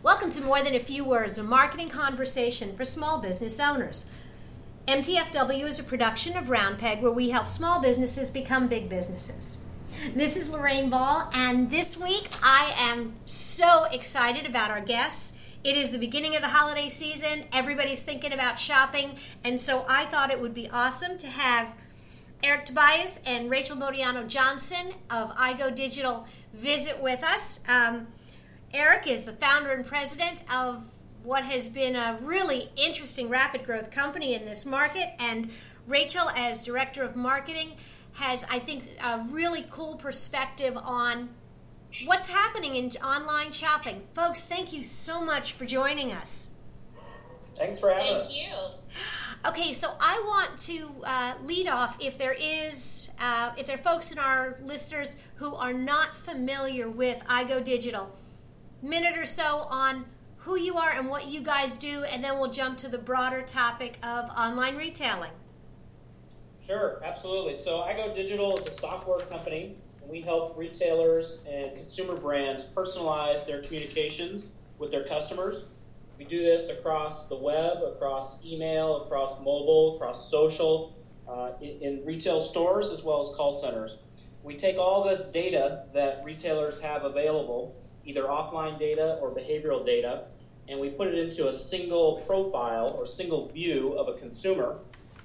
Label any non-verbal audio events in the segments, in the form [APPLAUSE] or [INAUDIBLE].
Welcome to More Than a Few Words, a marketing conversation for small business owners. MTFW is a production of Round Peg where we help small businesses become big businesses. This is Lorraine Ball, and this week I am so excited about our guests. It is the beginning of the holiday season, everybody's thinking about shopping, and so I thought it would be awesome to have Eric Tobias and Rachel Modiano Johnson of iGo Digital visit with us. Um, Eric is the founder and president of what has been a really interesting rapid growth company in this market, and Rachel, as director of marketing, has, I think, a really cool perspective on what's happening in online shopping. Folks, thank you so much for joining us. Thanks for having us. Thank you. Okay, so I want to uh, lead off if there is, uh, if there are folks in our listeners who are not familiar with iGo Digital minute or so on who you are and what you guys do, and then we'll jump to the broader topic of online retailing. Sure, absolutely. So, iGo Digital is a software company, and we help retailers and consumer brands personalize their communications with their customers. We do this across the web, across email, across mobile, across social, uh, in, in retail stores as well as call centers. We take all this data that retailers have available either offline data or behavioral data, and we put it into a single profile or single view of a consumer.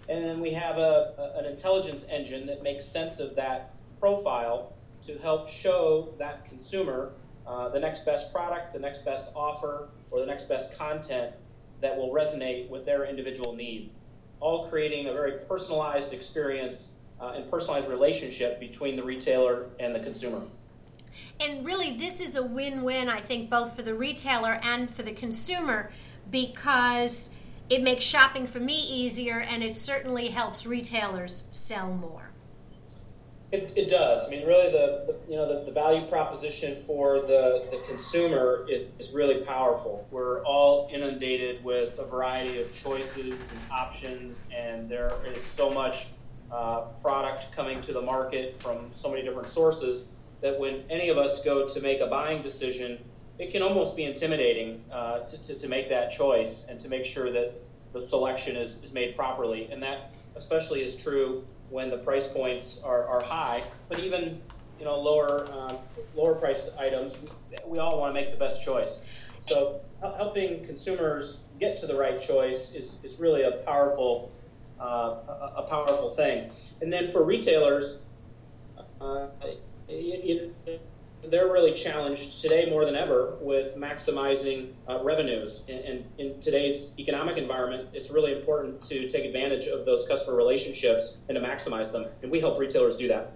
And then we have a, a, an intelligence engine that makes sense of that profile to help show that consumer uh, the next best product, the next best offer, or the next best content that will resonate with their individual needs. All creating a very personalized experience uh, and personalized relationship between the retailer and the consumer. And really, this is a win win, I think, both for the retailer and for the consumer because it makes shopping for me easier and it certainly helps retailers sell more. It, it does. I mean, really, the, the you know the, the, value proposition for the, the consumer is, is really powerful. We're all inundated with a variety of choices and options, and there is so much uh, product coming to the market from so many different sources that when any of us go to make a buying decision, it can almost be intimidating uh, to, to, to, make that choice and to make sure that the selection is, is made properly. And that especially is true when the price points are, are high, but even you know lower um, lower priced items, we all want to make the best choice. So helping consumers get to the right choice is, is really a powerful uh, a, a powerful thing. And then for retailers, uh, they're really challenged today more than ever with maximizing uh, revenues. And, and, in today's economic environment, it's really important to take advantage of those customer relationships and to maximize them. And we help retailers do that.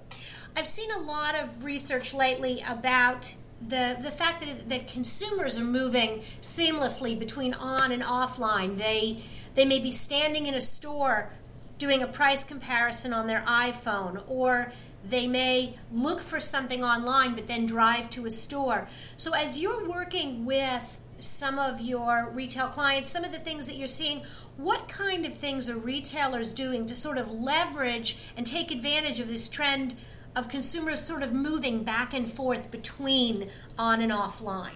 I've seen a lot of research lately about the the fact that, that consumers are moving seamlessly between on and offline. They they may be standing in a store doing a price comparison on their iPhone or they may look for something online but then drive to a store. So, as you're working with some of your retail clients, some of the things that you're seeing, what kind of things are retailers doing to sort of leverage and take advantage of this trend of consumers sort of moving back and forth between on and offline?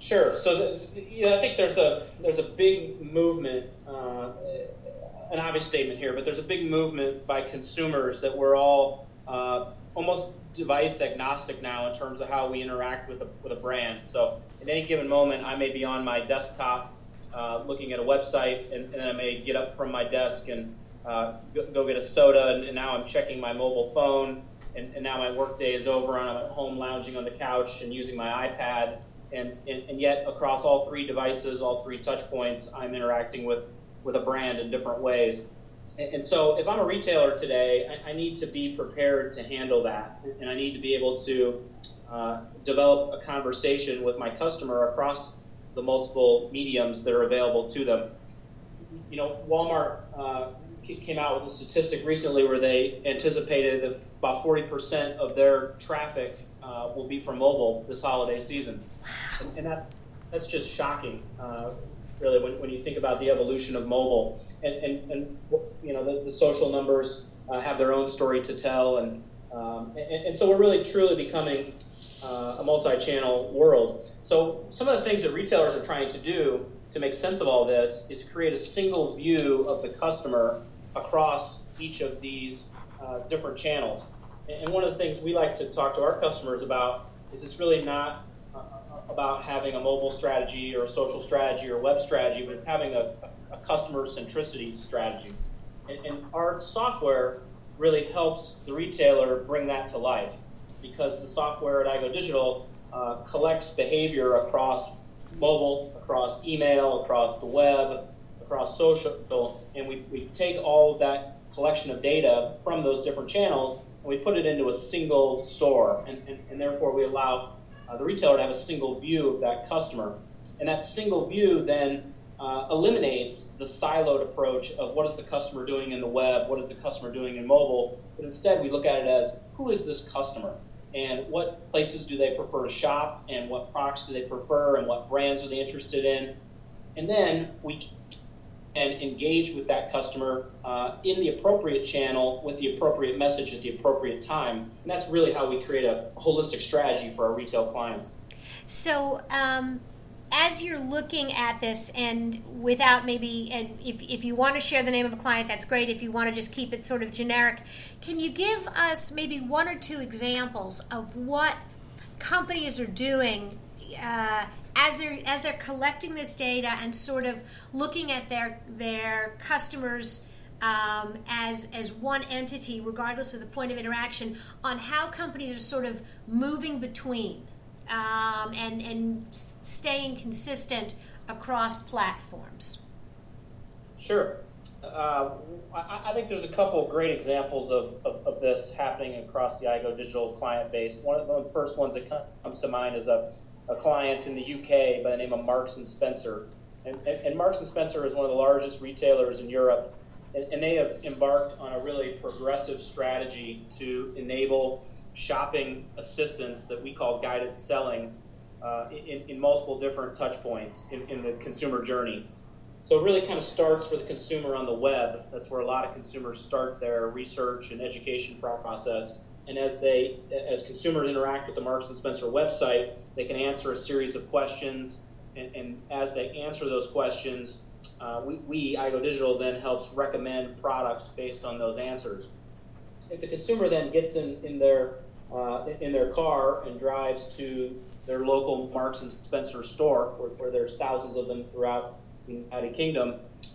Sure. So, you know, I think there's a there's a big movement uh, an obvious statement here, but there's a big movement by consumers that we're all uh, almost device agnostic now in terms of how we interact with a, with a brand. So at any given moment, I may be on my desktop uh, looking at a website, and, and, then I may get up from my desk and uh, go, go, get a soda, and, and, now I'm checking my mobile phone, and, and now my workday is over, and I'm at home lounging on the couch and using my iPad. And, and, and yet, across all three devices, all three touch points, I'm interacting with with a brand in different ways. And, so, if I'm a retailer today, I, I, need to be prepared to handle that, and I need to be able to uh, develop a conversation with my customer across the multiple mediums that are available to them. You know, Walmart uh, came out with a statistic recently where they anticipated that about 40% of their traffic uh, will be from mobile this holiday season, and, and that that's just shocking. Uh, really, when, when you think about the evolution of mobile. And, and, and you know, the, the social numbers uh, have their own story to tell. And, um, and, and, so we're really truly becoming uh, a multi-channel world. So some of the things that retailers are trying to do to make sense of all this is create a single view of the customer across each of these uh, different channels. And one of the things we like to talk to our customers about is it's really not about having a mobile strategy or a social strategy or a web strategy, but it's having a, a customer centricity strategy. And, and our software really helps the retailer bring that to life because the software at IGO Digital uh, collects behavior across mobile, across email, across the web, across social, and we, we take all of that collection of data from those different channels and we put it into a single store, and, and, and therefore we allow uh, the retailer to have a single view of that customer. And that single view then uh, eliminates the siloed approach of what is the customer doing in the web, what is the customer doing in mobile, but instead we look at it as who is this customer? and what places do they prefer to shop and what products do they prefer and what brands are they interested in. And then we can engage with that customer uh, in the appropriate channel with the appropriate message at the appropriate time. And that's really how we create a holistic strategy for our retail clients. So, um as you're looking at this and without maybe and if, if you want to share the name of a client that's great if you want to just keep it sort of generic can you give us maybe one or two examples of what companies are doing uh, as they're as they're collecting this data and sort of looking at their their customers um, as as one entity regardless of the point of interaction on how companies are sort of moving between um, and, and staying consistent across platforms? Sure. Uh, I, think there's a couple of great examples of, of, of, this happening across the IGO digital client base. One of the first ones that comes to mind is a, a client in the UK by the name of Marks and Spencer. And, and, and Marks and Spencer is one of the largest retailers in Europe, and, and they have embarked on a really progressive strategy to enable shopping assistance that we call guided selling uh, in, in, multiple different touch points in, in, the consumer journey. So it really kind of starts for the consumer on the web. That's where a lot of consumers start their research and education process. And as they, as consumers interact with the Marks and Spencer website, they can answer a series of questions. And, and as they answer those questions, uh, we, we, IGO Digital, then helps recommend products based on those answers. If the consumer then gets in, in their uh, in their car and drives to their local Marks and Spencer store, where, where there's thousands of them throughout United Kingdom,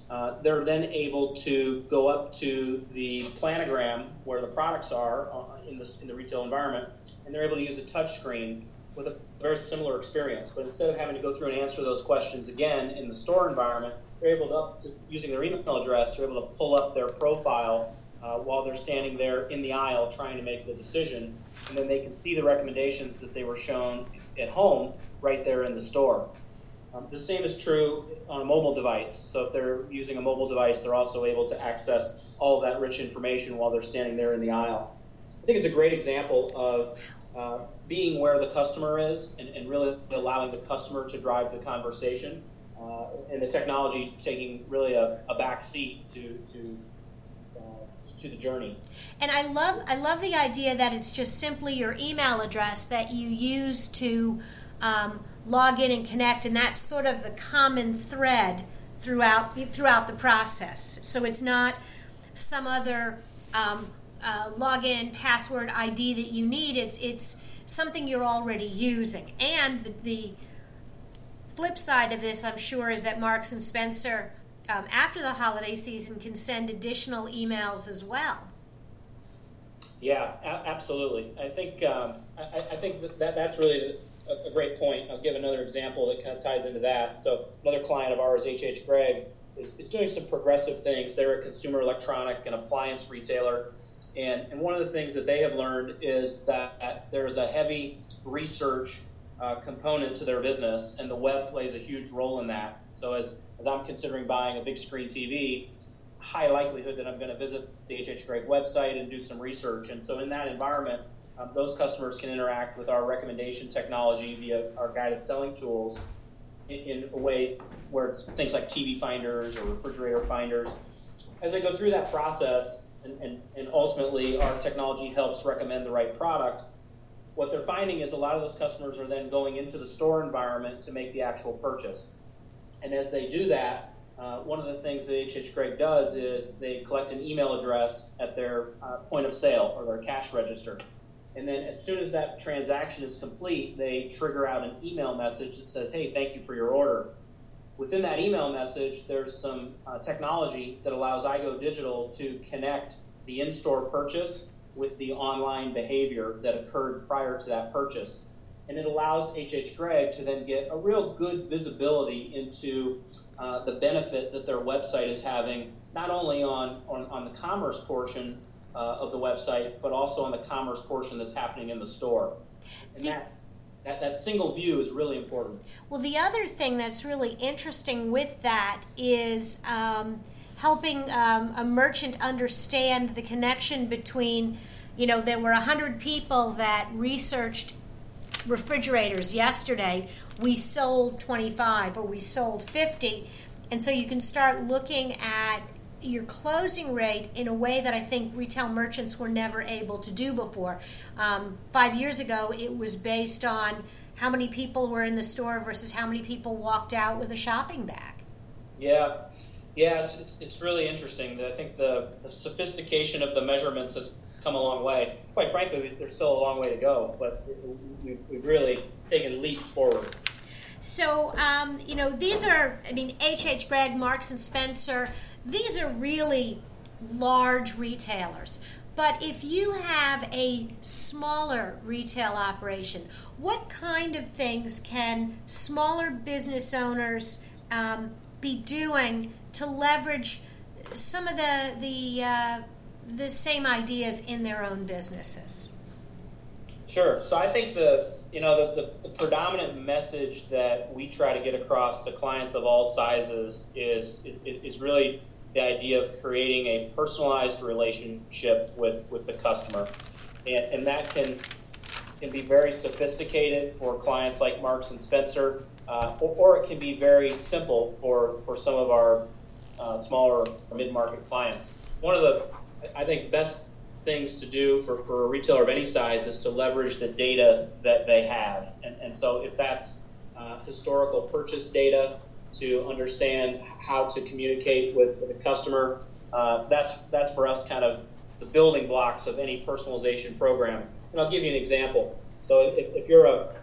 uh, they're then able to go up to the planogram where the products are uh, in, the, in the retail environment, and they're able to use a touch screen with a very similar experience. But instead of having to go through and answer those questions again in the store environment, they're able to, to using their email address, they're able to pull up their profile uh, while they're standing there in the aisle trying to make the decision, and then they can see the recommendations that they were shown at home right there in the store. Um, the same is true on a mobile device. So if they're using a mobile device, they're also able to access all of that rich information while they're standing there in the aisle. I think it's a great example of uh, being where the customer is and, and, really allowing the customer to drive the conversation, uh, and the technology taking really a, a back seat to, to to the journey. And I love I love the idea that it's just simply your email address that you use to um, log in and connect, and that's sort of the common thread throughout throughout the process. So it's not some other um, uh, login password ID that you need. It's it's something you're already using. And the, the flip side of this, I'm sure, is that Marks and Spencer um, after the holiday season can send additional emails as well. Yeah, a- absolutely. I think um, I, I, think that, that that's really a, a, great point. I'll give another example that kind of ties into that. So another client of ours, HH Gregg, is, is doing some progressive things. They're a consumer electronic and appliance retailer. And, and one of the things that they have learned is that there's a heavy research uh, component to their business, and the web plays a huge role in that. So as as I'm considering buying a big screen TV, high likelihood that I'm going to visit the HH Gregg website and do some research. And so in that environment, um, those customers can interact with our recommendation technology via our guided selling tools in, in a way where it's things like TV finders or refrigerator finders. As they go through that process, and, and, and ultimately our technology helps recommend the right product, what they're finding is a lot of those customers are then going into the store environment to make the actual purchase. And as they do that, uh, one of the things that HH Gregg does is they collect an email address at their uh, point of sale or their cash register. And then as soon as that transaction is complete, they trigger out an email message that says, hey, thank you for your order. Within that email message, there's some uh, technology that allows iGo Digital to connect the in store purchase with the online behavior that occurred prior to that purchase. And it allows HH Gregg to then get a real good visibility into uh, the benefit that their website is having, not only on, on, on the commerce portion uh, of the website, but also on the commerce portion that's happening in the store. And that, that, that single view is really important. Well, the other thing that's really interesting with that is um, helping um, a merchant understand the connection between, you know, there were 100 people that researched refrigerators yesterday. We sold 25 or we sold 50. And so you can start looking at your closing rate in a way that I think retail merchants were never able to do before. Um, five years ago, it was based on how many people were in the store versus how many people walked out with a shopping bag. Yeah, yeah, it's, it's really interesting. I think the, the sophistication of the measurements has come a long way. Quite frankly, there's still a long way to go, but we've, we've really taken leaps forward. So, um, you know, these are, I mean, H.H. Gregg, Marks and Spencer, these are really large retailers. But if you have a smaller retail operation, what kind of things can smaller business owners um, be doing to leverage some of the the uh, the same ideas in their own businesses? Sure. So I think the you know the, the, the, predominant message that we try to get across to clients of all sizes is is, is really the idea of creating a personalized relationship with, with the customer. And, and that can can be very sophisticated for clients like Marks and Spencer, uh, or, or, it can be very simple for, for some of our uh, smaller mid-market clients. One of the, I think, best things to do for, for a retailer of any size is to leverage the data that they have. And, and so if that's uh, historical purchase data to understand how to communicate with, the customer, uh, that's, that's for us kind of the building blocks of any personalization program. And I'll give you an example. So if, if you're a,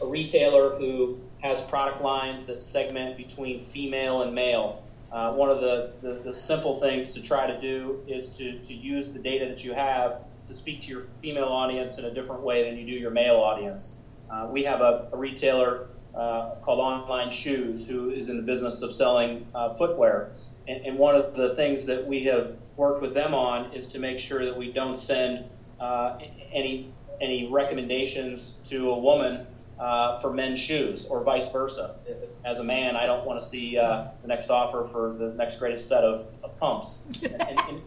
a retailer who has product lines that segment between female and male, uh, one of the, the, the, simple things to try to do is to, to use the data that you have to speak to your female audience in a different way than you do your male audience. Uh, we have a, a retailer uh, called Online Shoes who is in the business of selling uh, footwear. And, and, one of the things that we have worked with them on is to make sure that we don't send uh, any any recommendations to a woman uh, for men's shoes or vice versa. As a man, I don't want to see uh, the next offer for the next greatest set of, of pumps. [LAUGHS] And, and, and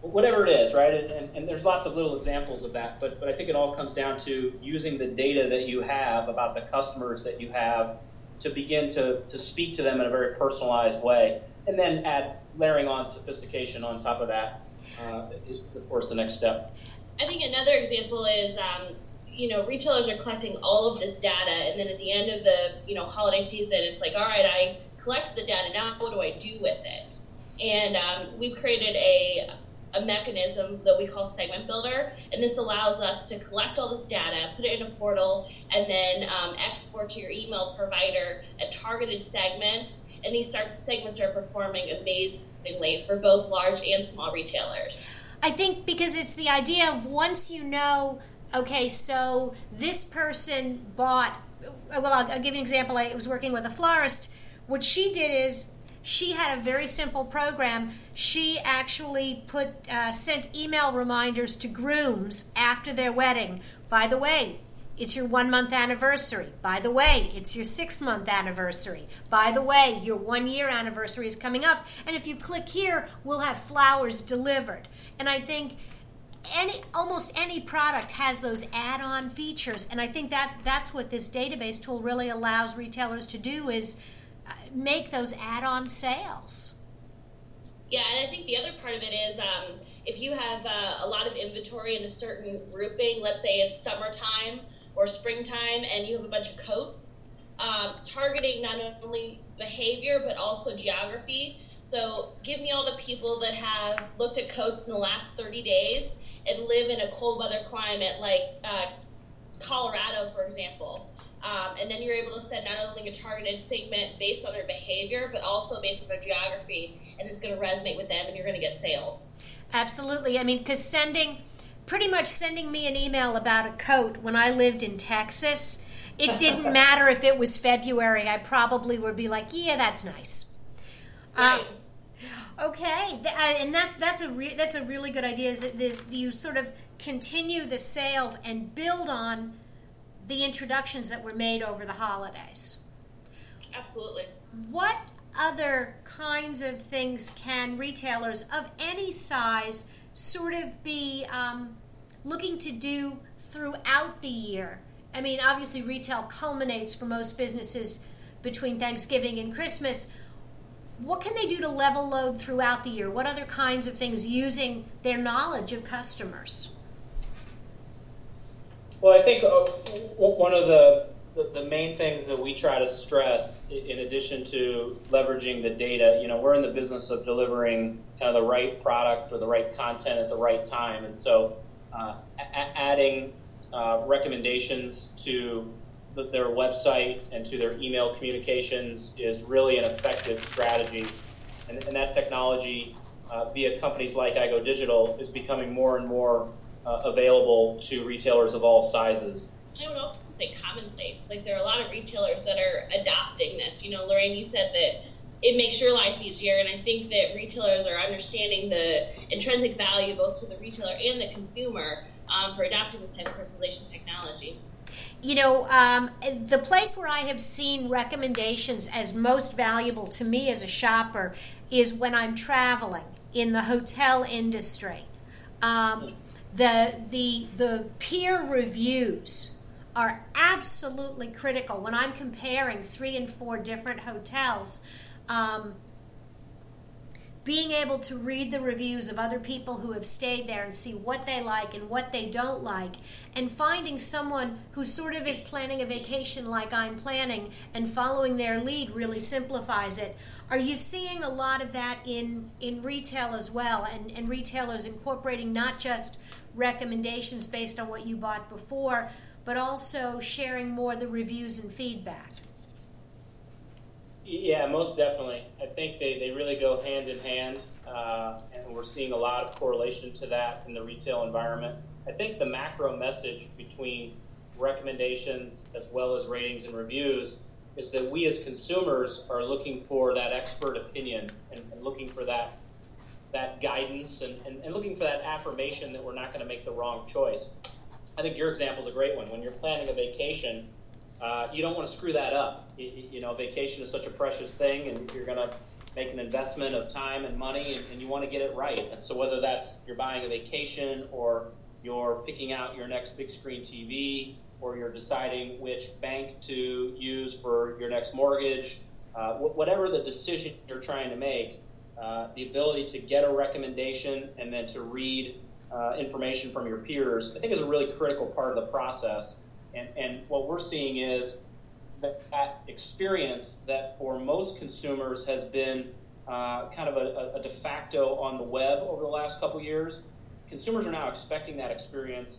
whatever it is, right? And, and, there's lots of little examples of that, but, but I think it all comes down to using the data that you have about the customers that you have to begin to, to speak to them in a very personalized way. And then add layering on sophistication on top of that uh, is, of course, the next step. I think another example is um, you know, retailers are collecting all of this data, and then at the end of the, you know, holiday season, it's like, all right, I collect the data. Now, what do I do with it? And um, we've created a a mechanism that we call Segment Builder, and this allows us to collect all this data, put it in a portal, and then um, export to your email provider a targeted segment. And these segments are performing amazingly for both large and small retailers. I think because it's the idea of once you know okay, so this person bought, well, I'll, I'll give you an example. I was working with a florist. What she did is she had a very simple program. She actually put uh, sent email reminders to grooms after their wedding. By the way, it's your one month anniversary. By the way, it's your six month anniversary. By the way, your one year anniversary is coming up. And if you click here, we'll have flowers delivered. And I think any almost any product has those add-on features and i think that that's what this database tool really allows retailers to do is make those add-on sales yeah and i think the other part of it is um, if you have uh, a lot of inventory in a certain grouping, let's say it's summertime or springtime, and you have a bunch of coats, um, targeting not only behavior but also geography. So give me all the people that have looked at coats in the last 30 days and live in a cold weather climate like uh, Colorado, for example. Um, and then you're able to send not only a targeted segment based on their behavior, but also based on their geography, and it's going to resonate with them, and you're going to get sales. Absolutely. I mean, because sending, pretty much sending me an email about a coat when I lived in Texas, it didn't [LAUGHS] matter if it was February. I probably would be like, yeah, that's nice. Right. Um, okay, uh, and that's that's a re- that's a really good idea. Is that this, you sort of continue the sales and build on the introductions that were made over the holidays. Absolutely. What other kinds of things can retailers of any size sort of be um, looking to do throughout the year? I mean, obviously, retail culminates for most businesses between Thanksgiving and Christmas. What can they do to level load throughout the year? What other kinds of things using their knowledge of customers? Well, I think uh, one of the, the, main things that we try to stress, in addition to leveraging the data, you know, we're in the business of delivering kind of the right product or the right content at the right time, and so uh, a- adding uh, recommendations to the, their website and to their email communications is really an effective strategy, and, and that technology uh, via companies like iGo Digital is becoming more and more uh, available to retailers of all sizes. I don't know if say commonplace. Like there are a lot of retailers that are adopting this. You know, Lorraine, you said that it makes your life easier, and I think that retailers are understanding the intrinsic value both to the retailer and the consumer um, for adopting this type of personalization technology. You know, um, the place where I have seen recommendations as most valuable to me as a shopper is when I'm traveling in the hotel industry. Um, the the the peer reviews are absolutely critical when I'm comparing three and four different hotels. Um, being able to read the reviews of other people who have stayed there and see what they like and what they don't like, and finding someone who sort of is planning a vacation like I'm planning and following their lead really simplifies it. Are you seeing a lot of that in, in retail as well, and, and retailers incorporating not just recommendations based on what you bought before, but also sharing more the reviews and feedback. Yeah, most definitely. I think they, they really go hand in hand, uh, and we're seeing a lot of correlation to that in the retail environment. I think the macro message between recommendations as well as ratings and reviews is that we as consumers are looking for that expert opinion and, and looking for that that guidance and, and, and looking for that affirmation that we're not going to make the wrong choice. I think your example is a great one. When you're planning a vacation, uh, you don't want to screw that up. You, you, know, vacation is such a precious thing, and you're going to make an investment of time and money, and, and you want to get it right. And so, whether that's you're buying a vacation, or you're picking out your next big screen TV, or you're deciding which bank to use for your next mortgage, uh, whatever the decision you're trying to make, uh, the ability to get a recommendation and then to read uh, information from your peers, I think is a really critical part of the process. And, and what we're seeing is that, that experience that for most consumers has been uh, kind of a, a, de facto on the web over the last couple years. Consumers are now expecting that experience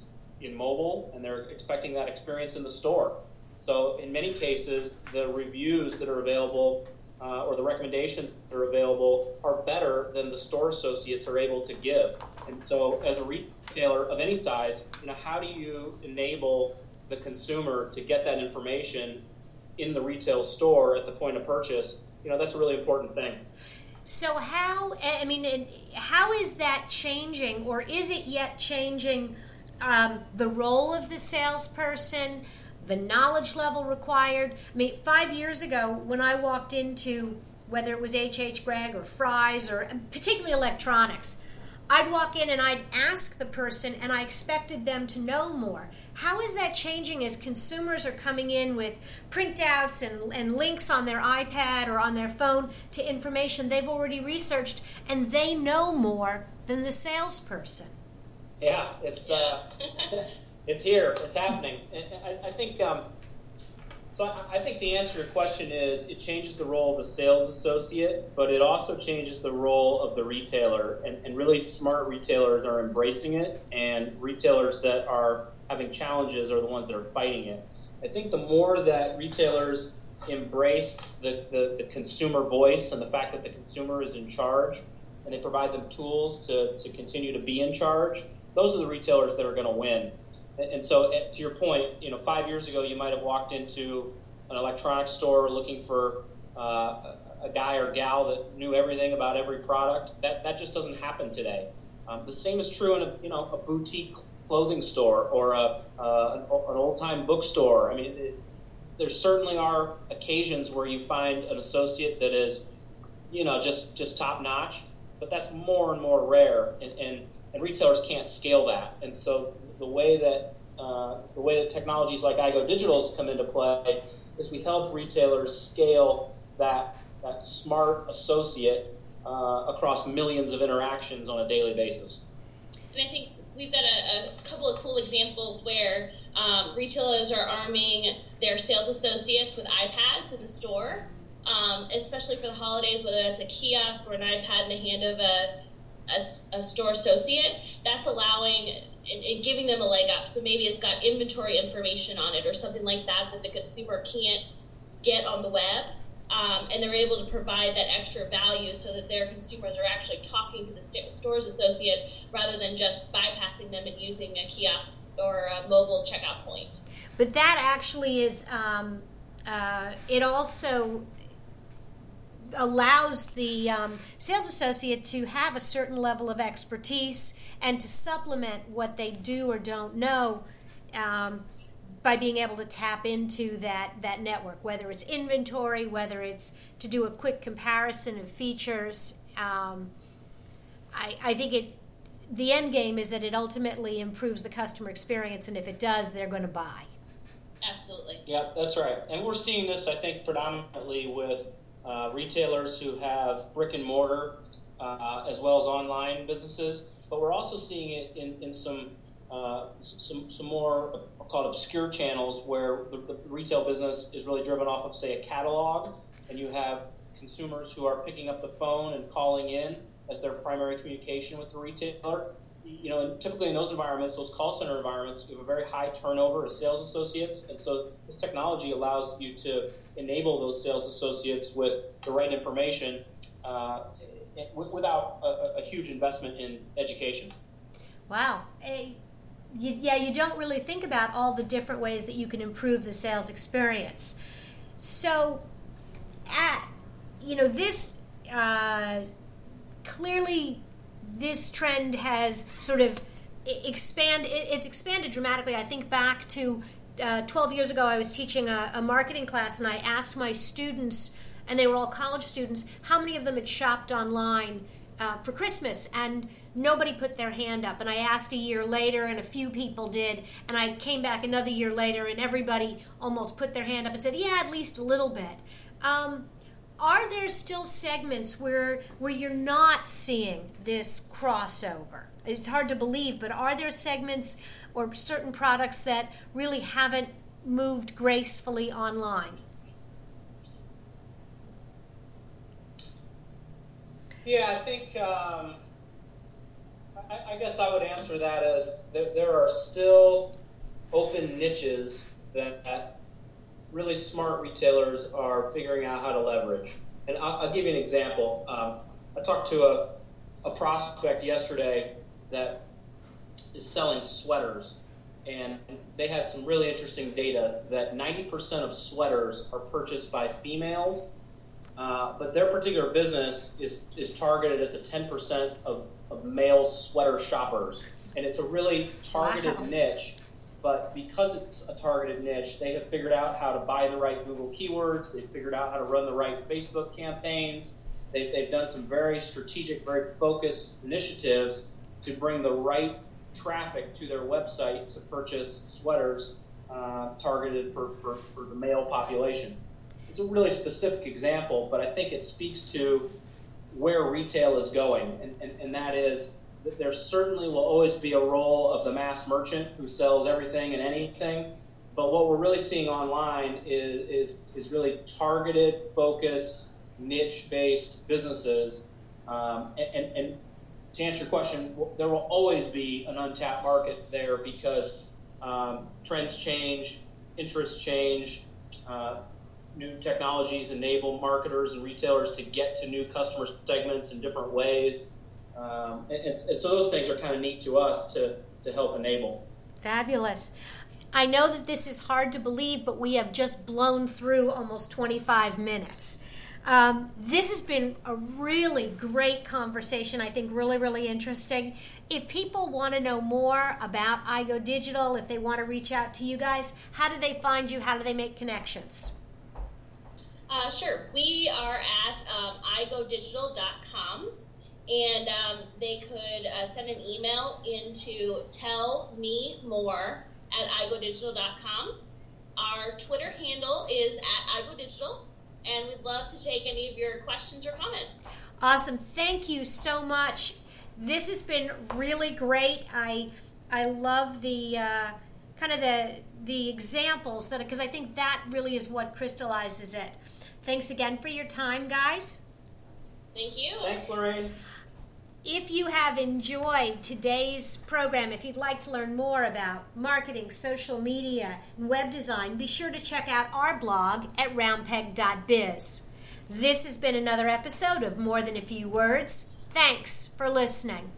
in mobile and they're expecting that experience in the store. So in many cases, the reviews that are available uh, or the recommendations that are available are better than the store associates are able to give. And so, as a retailer of any size, you know, how do you enable the consumer to get that information in the retail store at the point of purchase? You know, that's a really important thing. So, how, I mean, how is that changing, or is it yet changing um, the role of the salesperson? The knowledge level required. I mean, five years ago, when I walked into whether it was H.H. Gregg or Fry's or particularly electronics, I'd walk in and I'd ask the person, and I expected them to know more. How is that changing as consumers are coming in with printouts and, and links on their iPad or on their phone to information they've already researched, and they know more than the salesperson. Yeah, it's uh, [LAUGHS] it's here. It's happening. I, I think um, so. I think the answer to your question is it changes the role of the sales associate, but it also changes the role of the retailer. And, and really smart retailers are embracing it, and retailers that are having challenges are the ones that are fighting it. I think the more that retailers embrace the, the, the, consumer voice and the fact that the consumer is in charge and they provide them tools to, to continue to be in charge, those are the retailers that are going to win. And, so, eh, to your point, you know, five years ago, you might have walked into an electronics store looking for uh, a guy or gal that knew everything about every product. That, that just doesn't happen today. Um, the same is true in a, you know, a boutique clothing store or a, uh, an, old time bookstore. I mean, it, there certainly are occasions where you find an associate that is, you know, just, just top notch, but that's more and more rare, and, and, and retailers can't scale that. And so the way that uh, the way that technologies like iGo Digitals come into play is we help retailers scale that that smart associate uh, across millions of interactions on a daily basis. And I think we've got a, a couple of cool examples where um, retailers are arming their sales associates with iPads in the store, um, especially for the holidays, whether that's a kiosk or an iPad in the hand of a, a, a store associate. That's allowing and, and, giving them a leg up. So maybe it's got inventory information on it or something like that that the consumer can't get on the web. Um, and they're able to provide that extra value so that their consumers are actually talking to the st- store's associate rather than just bypassing them and using a kiosk or a mobile checkout point. But that actually is, um, uh, it also allows the um, sales associate to have a certain level of expertise and to supplement what they do or don't know um, by being able to tap into that, that network, whether it's inventory, whether it's to do a quick comparison of features. Um, I, I think it the end game is that it ultimately improves the customer experience, and if it does, they're going to buy. Absolutely. Yeah, that's right. And we're seeing this, I think, predominantly with uh, retailers who have brick and mortar uh, as well as online businesses, but we're also seeing it in, in some, uh, some some more I'll call it obscure channels where the, the retail business is really driven off of, say, a catalog, and you have consumers who are picking up the phone and calling in as their primary communication with the retailer. You know, typically in those environments, those call center environments, you have a very high turnover of sales associates, and so this technology allows you to enable those sales associates with the right information uh, without a, a, huge investment in education. Wow. Hey, you, yeah, you don't really think about all the different ways that you can improve the sales experience. So, at, you know, this uh, clearly this trend has sort of expand it's expanded dramatically. I think back to uh, 12 years ago i was teaching a, a, marketing class and i asked my students and they were all college students how many of them had shopped online uh, for christmas? And nobody put their hand up. And i asked a year later and a few people did. And i came back another year later and everybody almost put their hand up and said yeah at least a little bit. Um, are there still segments where where you're not seeing this crossover? It's hard to believe, but are there segments or certain products that really haven't moved gracefully online? Yeah, I think um, I, I, guess I would answer that as there, there are still open niches that really smart retailers are figuring out how to leverage. And I'll, I'll give you an example. Um, I talked to a, a prospect yesterday that is selling sweaters, and they had some really interesting data that 90% of sweaters are purchased by females, uh, but their particular business is, is targeted at the 10% of, of male sweater shoppers. And it's a really targeted wow. niche but because it's a targeted niche, they have figured out how to buy the right Google keywords. They've figured out how to run the right Facebook campaigns. They've, they've done some very strategic, very focused initiatives to bring the right traffic to their website to purchase sweaters uh, targeted for, for, for the male population. It's a really specific example, but I think it speaks to where retail is going, and, and, and that is there certainly will always be a role of the mass merchant who sells everything and anything. But what we're really seeing online is, is, is really targeted, focused, niche based businesses. Um, and, and, and, to answer your question, there will always be an untapped market there because um, trends change, interests change, uh, new technologies enable marketers and retailers to get to new customer segments in different ways. Um, and, and, so those things are kind of neat to us to, to help enable. Fabulous. I know that this is hard to believe, but we have just blown through almost 25 minutes. Um, this has been a really great conversation. I think really, really interesting. If people want to know more about iGo Digital, if they want to reach out to you guys, how do they find you? How do they make connections? Uh, sure. We are at um, igodigital.com and um, they could uh, send an email into tell me more at igodigital.com. Our Twitter handle is at igodigital, and we'd love to take any of your questions or comments. Awesome. Thank you so much. This has been really great. I I love the uh, kind of the the examples that because I think that really is what crystallizes it. Thanks again for your time, guys. Thank you. Thanks, Lorraine. If you have enjoyed today's program, if you'd like to learn more about marketing, social media, and web design, be sure to check out our blog at roundpeg.biz. This has been another episode of More Than a Few Words. Thanks for listening.